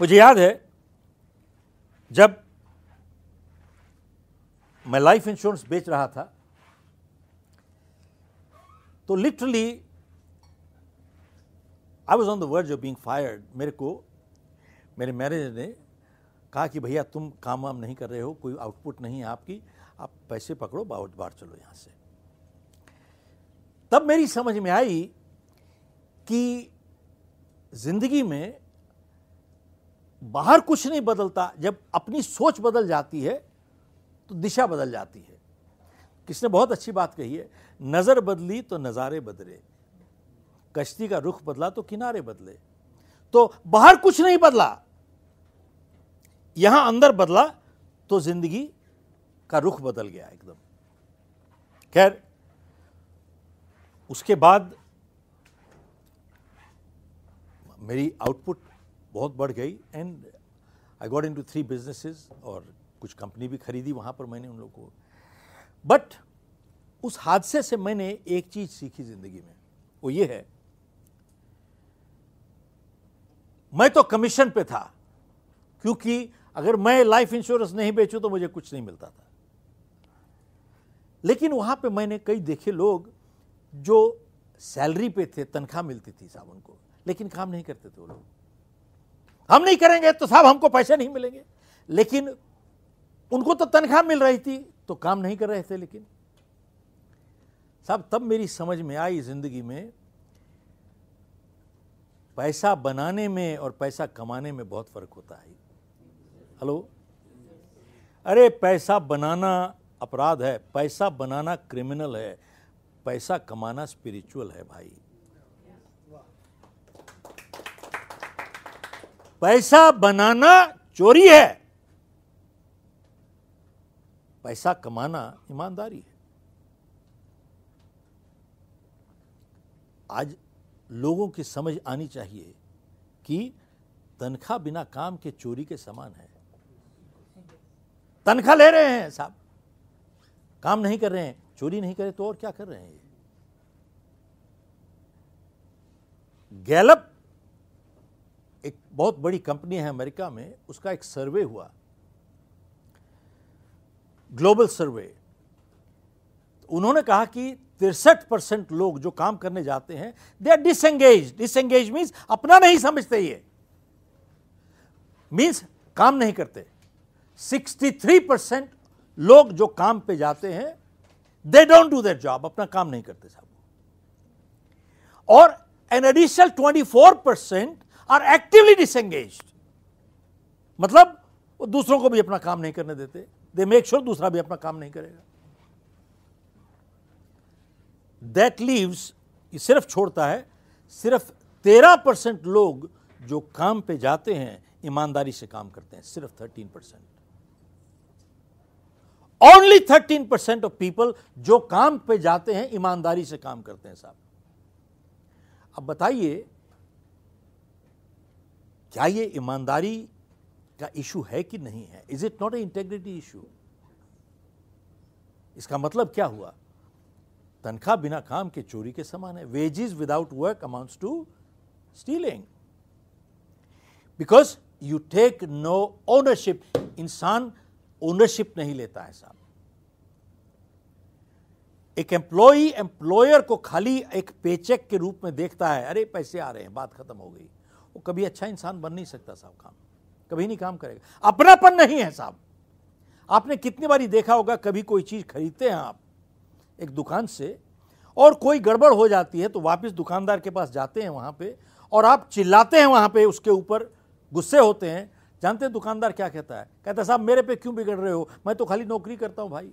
मुझे याद है, जब मैं लाइफ इंश्योरेंस बेच रहा था तो literally I was on the verge of being fired मेरे को, मेरे मैनेजर ने कहा कि, भैया, तुम काम वाम नहीं कर रहे हो, कोई आउटपुट नहीं है आपकी, आप पैसे पकड़ो बाउट बाहर चलो यहाँ से. तब मेरी समझ में आई कि ज़िंदगी में बाहर कुछ नहीं बदलता, जब अपनी सोच बदल जाती है तो दिशा बदल जाती है। किसने बहुत अच्छी बात कही है, नज़र बदली तो नज़ारे बदले, कश्ती का रुख बदला तो किनारे बदले। तो बाहर कुछ नहीं बदला, यहाँ अंदर बदला तो ज़िंदगी का रुख बदल गया एकदम। खैर, उसके बाद मेरी आउटपुट बहुत बढ़ गई। And I got into three businesses और कुछ कंपनी भी खरीदी वहाँ पर मैंने उन लोगों को। बट उस हादसे से मैंने एक चीज़ सीखी ज़िंदगी में। वो ये है, मैं तो कमीशन पे था, क्योंकि अगर मैं लाइफ इंश्योरेंस नहीं बेचूं तो मुझे कुछ नहीं मिलता था। लेकिन वहाँ पे मैंने कई देखे लोग जो सैलरी पे थे, तनख्वाह मिलती थी साहब उनको, लेकिन काम नहीं करते थे वो लोग। हम नहीं करेंगे तो साहब हमको पैसे नहीं मिलेंगे। लेकिन उनको तो तनख्वाह मिल रही थी तो काम नहीं कर रहे थे लेकिन। साहब, तब मेरी समझ में आई ज़िंदगी में, पैसा बनाने में और पैसा कमाने में बहुत फ़र्क होता है। हेलो? अरे, पैसा बनाना अपराध है, पैसा बनाना क्रिमिनल है, पैसा कमाना स्पिरिचुअल है भाई। पैसा बनाना चोरी है। पैसा कमाना ईमानदारी है। आज लोगों की समझ आनी चाहिए कि तनख्वाह बिना काम के चोरी के समान है। तनख्वाह ले रहे हैं साहब। काम नहीं कर रहे हैं, चोरी नहीं करे तो और क्या कर रहे हैं गैलप एक बहुत बड़ी कंपनी है अमेरिका में, उसका एक सर्वे हुआ। Global survey. उन्होंने कहा कि तिरसठ परसेंट लोग जो काम करने जाते हैं they are disengaged disengaged means अपना नहीं समझते ये। मीन्स काम नहीं करते। 63 परसेंट लोग जो काम पे जाते हैं they don't do their job अपना काम नहीं करते साहब और an additional 24 percent are actively disengaged मतलब वो दूसरों को भी अपना काम नहीं करने देते। दे मेक श्योर दूसरा भी अपना काम नहीं करेगा। दैट लीव्स ये सिर्फ़ छोड़ता है, सिर्फ़ तेरह परसेंट लोग जो काम पे जाते हैं, ईमानदारी से काम करते हैं, सिर्फ़ thirteen percent. Only thirteen percent of people जो काम पे जाते हैं, ईमानदारी से काम करते हैं साहब। अब बताइए क्या ये ईमानदारी का इशू है कि नहीं है? Is it not a integrity issue इसका मतलब क्या हुआ? तनख्वाह बिना काम के चोरी के समान है। Wages without work amounts to stealing because you take no ownership इंसान ओनरशिप नहीं लेता है साहब। एक एम्प्लॉई एम्प्लॉयर को खाली एक पेचेक के रूप में देखता है। अरे, पैसे आ रहे हैं, बात खत्म हो गई। वो कभी अच्छा इंसान बन नहीं सकता साहब काम। कभी नहीं काम करेगा। अपनापन नहीं है साहब। आपने कितनी बारी देखा होगा कभी कोई चीज़ खरीदते हैं आप एक दुकान से और कोई गड़बड़ हो जाती है तो वापस दुकानदार के पास जाते हैं वहाँ पे और आप चिल्लाते हैं वहाँ पे उसके ऊपर गुस्से होते हैं। जानते हैं दुकानदार क्या कहता है? कहता है साहब मेरे पे क्यों बिगड़ रहे हो? मैं तो खाली नौकरी करता हूँ भाई।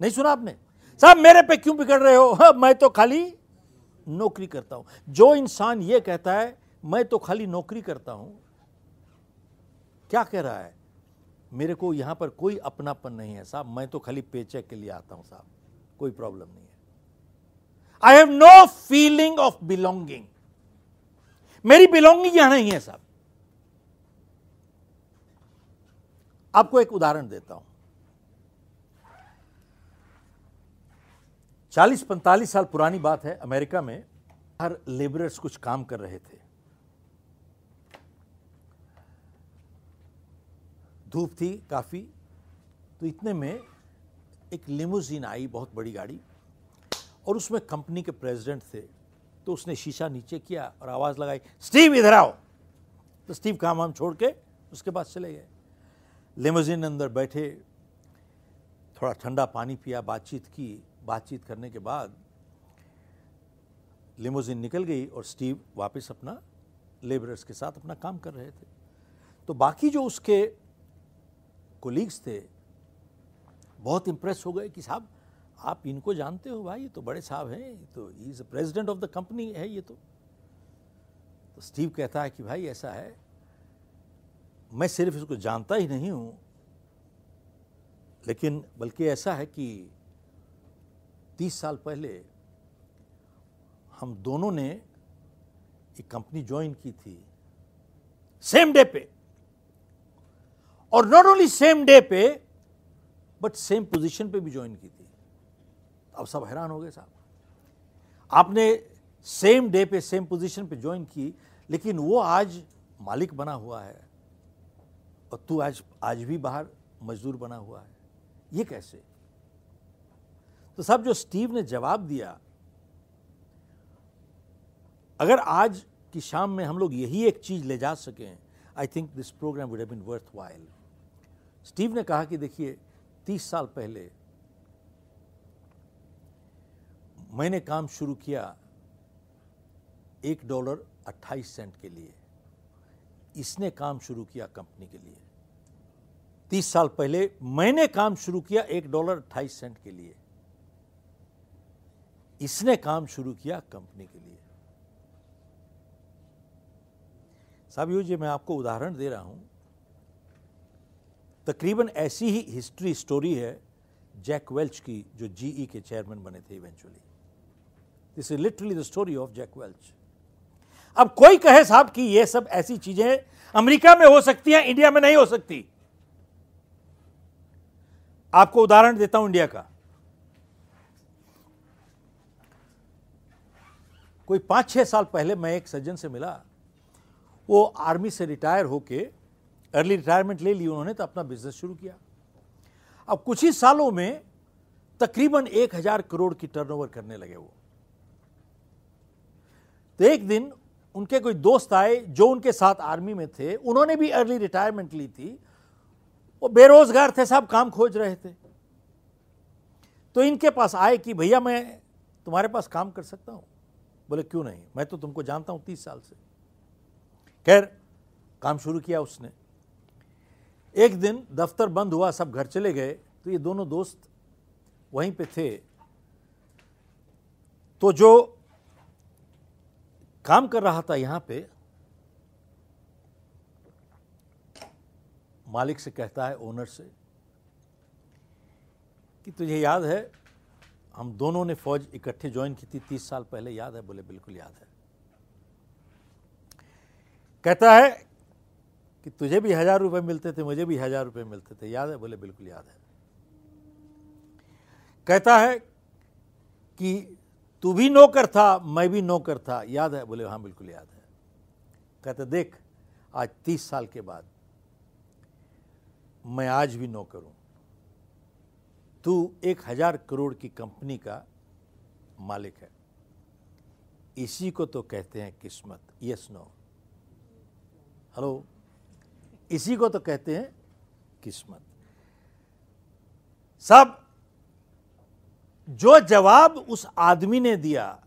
नहीं सुना आपने? साहब मेरे पे क्यों बिगड़ रहे हो? हाँ, मैं तो खाली नौकरी करता हूँ। जो इंसान ये कहता है मैं तो खाली नौकरी करता हूँ। क्या कह रहा है? मेरे को यहाँ पर कोई अपनापन नहीं है, साहब। मैं तो खाली पेचेक के लिए आता हूँ, साहब। कोई प्रॉब्लम नहीं है। I have no feeling of belonging मेरी बिलोंगिंग यहाँ नहीं है, साहब। आपको एक उदाहरण देता हूँ। चालीस पैंतालीस साल पुरानी बात है, अमेरिका में हर लेबरर्स कुछ काम कर रहे थे। धूप थी काफ़ी तो इतने में एक लिमोजिन आई, बहुत बड़ी गाड़ी, और उसमें कंपनी के प्रेसिडेंट थे तो उसने शीशा नीचे किया और आवाज़ लगाई स्टीव इधर आओ! तो स्टीव काम वाम छोड़ के उसके पास चले गए। लिमोजिन अंदर बैठे, थोड़ा ठंडा पानी पिया, बातचीत की। बातचीत करने के बाद लिमोजिन निकल गई और स्टीव वापस अपना लेबरर्स के साथ अपना काम कर रहे थे। तो बाकी जो उसके कोलीग्स थे, बहुत इंप्रेस हो गए कि साहब, आप इनको जानते हो भाई, ये तो बड़े साहब हैं तो is president of the company है ये तो। तो स्टीव कहता है कि भाई ऐसा है, मैं सिर्फ़ इसको जानता ही नहीं हूँ, लेकिन बल्कि ऐसा है कि तीस साल पहले हम दोनों ने एक कंपनी ज्वाइन की थी सेम डे पे। और नॉट ओनली सेम डे पे बट सेम पोजीशन पे भी ज्वाइन की थी। अब सब हैरान हो गए साहब। आपने सेम डे पे सेम पोजीशन पे ज्वाइन की, लेकिन वो आज मालिक बना हुआ है। और तू आज आज भी बाहर मजदूर बना हुआ है। ये कैसे? तो साहब, जो स्टीव ने जवाब दिया, अगर आज की शाम में हम लोग यही एक चीज़ ले जा सकें I think this program would have been worthwhile Steve ने कहा कि देखिए, तीस साल पहले मैंने काम शुरू किया एक डॉलर अट्ठाईस सेंट के लिए। इसने काम शुरू किया कंपनी के लिए। तीस साल पहले मैंने काम शुरू किया एक डॉलर अट्ठाईस सेंट के लिए। इसने काम शुरू किया कंपनी के लिए। साहब, यू जी मैं आपको उदाहरण दे रहा हूँ तकरीबन ऐसी ही हिस्ट्री स्टोरी है जैक वेल्च की, जो जीई के चेयरमैन बने थे eventually this is literally the story of Jack Welch अब कोई कहे साहब कि ये सब ऐसी चीज़ें अमेरिका में हो सकती हैं, इंडिया में नहीं हो सकती। आपको उदाहरण देता हूँ इंडिया का। कोई पाँच छह साल पहले मैं एक सज्जन से मिला, वो आर्मी से रिटायर होके अर्ली रिटायरमेंट ले ली उन्होंने तो अपना बिज़नेस शुरू किया। अब कुछ ही सालों में तकरीबन एक हज़ार करोड़ की टर्नओवर करने लगे वो। तो एक दिन उनके कोई दोस्त आए जो उनके साथ आर्मी में थे, उन्होंने भी अर्ली रिटायरमेंट ली थी। वो बेरोजगार थे साहब काम खोज रहे थे। तो इनके पास आए कि, भैया, मैं तुम्हारे पास काम कर सकता हूँ? बोले, क्यों नहीं? मैं तो तुमको जानता हूँ तीस साल से। खैर, काम शुरू किया उसने। एक दिन दफ्तर बंद हुआ, सब घर चले गए तो ये दोनों दोस्त वहीं पे थे। तो जो काम कर रहा था यहाँ पे, मालिक से कहता है ओनर से, कि तुझे याद है, हम दोनों ने फौज इकट्ठे ज्वाइन की थी, तीस साल पहले, याद है? बोले, बिल्कुल याद है। कहता है कि तुझे भी हज़ार रुपए मिलते थे, मुझे भी हज़ार रुपए मिलते थे। याद है? बोले, बिल्कुल याद है। कहता है कि तू भी नौकर था, मैं भी नौकर था। याद है? बोले हाँ बिल्कुल याद है। कहते, देख, आज तीस साल के बाद मैं आज भी नौकर हूँ। तू एक हज़ार करोड़ की कंपनी का मालिक है। इसी को तो कहते हैं किस्मत। Yes, no. हेलो? इसी को तो कहते हैं किस्मत। सब जो जवाब उस आदमी ने दिया,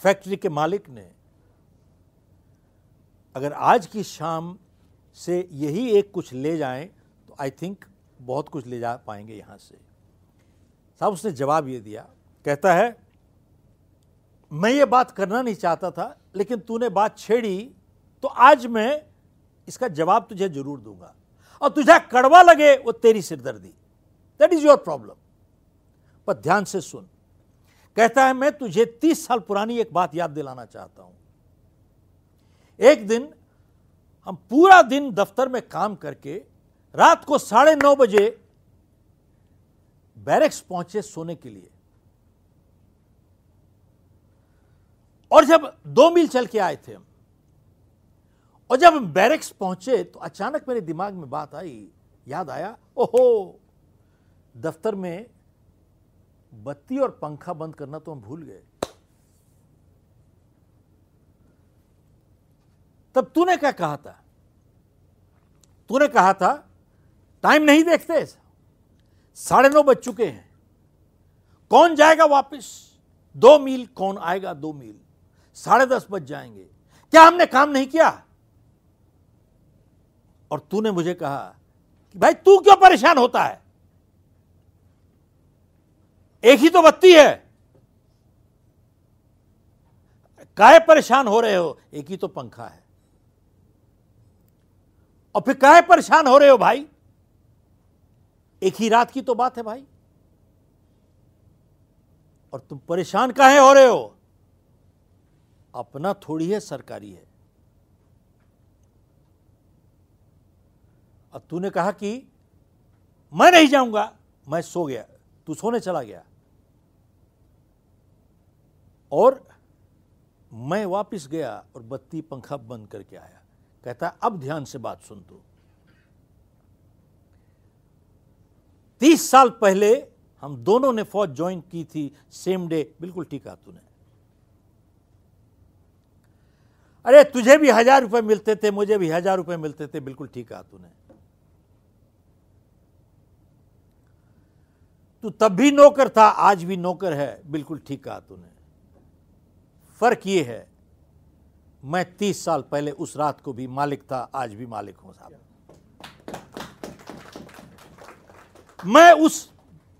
फैक्ट्री के मालिक ने, अगर आज की शाम से यही एक कुछ ले जाएँ तो आई थिंक बहुत कुछ ले जा पाएँगे यहाँ से। साहब, उसने जवाब ये दिया, कहता है, मैं ये बात करना नहीं चाहता था, लेकिन तूने बात छेड़ी तो आज मैं इसका जवाब तुझे ज़रूर दूँगा। और तुझे कड़वा लगे वो तेरी सिरदर्दी। दैट इज़ योर प्रॉब्लम पर ध्यान से सुन। कहता है, मैं तुझे तीस साल पुरानी एक बात याद दिलाना चाहता हूँ। एक दिन हम पूरा दिन दफ्तर में काम करके रात को साढ़े नौ बजे बैरक्स पहुँचे सोने के लिए। और जब दो मील चल के आए थे हम और जब हम बैरिक्स पहुँचे तो अचानक मेरे दिमाग में बात आई, याद आया, ओहो, दफ्तर में बत्ती और पंखा बंद करना तो हम भूल गए। तब तूने क्या कहा था? तूने कहा था, टाइम नहीं देखते, साढ़े नौ बज चुके हैं। कौन जाएगा वापस? दो मील, कौन आएगा दो मील? साढ़े दस बज जाएँगे। क्या हमने काम नहीं किया? और तूने मुझे कहा कि भाई तू क्यों परेशान होता है? एक ही तो बत्ती है। काहे परेशान हो रहे हो? एक ही तो पंखा है। और फिर काहे परेशान हो रहे हो भाई? एक ही रात की तो बात है भाई। और तुम परेशान काहे हो रहे हो? अपना थोड़ी है, सरकारी है। और तूने कहा कि मैं नहीं जाऊँगा, मैं सो गया, तू सोने चला गया। और मैं वापस गया और बत्ती पंखा बंद करके आया। कहता, अब ध्यान से बात सुन तू। तीस साल पहले हम दोनों ने फौज ज्वाइन की थी सेम डे बिल्कुल ठीक है तूने। अरे, तुझे भी हज़ार रुपए मिलते थे, मुझे भी हज़ार रुपए मिलते थे, बिल्कुल ठीक कहा तूने। तू तब भी नौकर था, आज भी नौकर है। बिल्कुल ठीक कहा तूने। फ़र्क ये है, मैं तीस साल पहले उस रात को भी मालिक था, आज भी मालिक हूँ साहब। मैं उस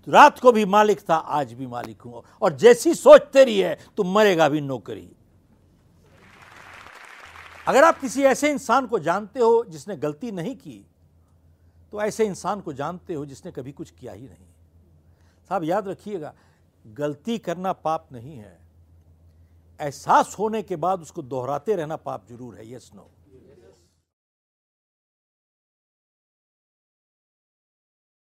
रात को भी मालिक था, आज भी मालिक हूँ। और जैसी सोच तेरी है, तू मरेगा भी नौकरी अगर आप किसी ऐसे इंसान को जानते हो जिसने गलती नहीं की तो ऐसे इंसान को जानते हो जिसने कभी कुछ किया ही नहीं। साहब याद रखिएगा, गलती करना पाप नहीं है। एहसास होने के बाद उसको दोहराते रहना पाप ज़रूर है यस नो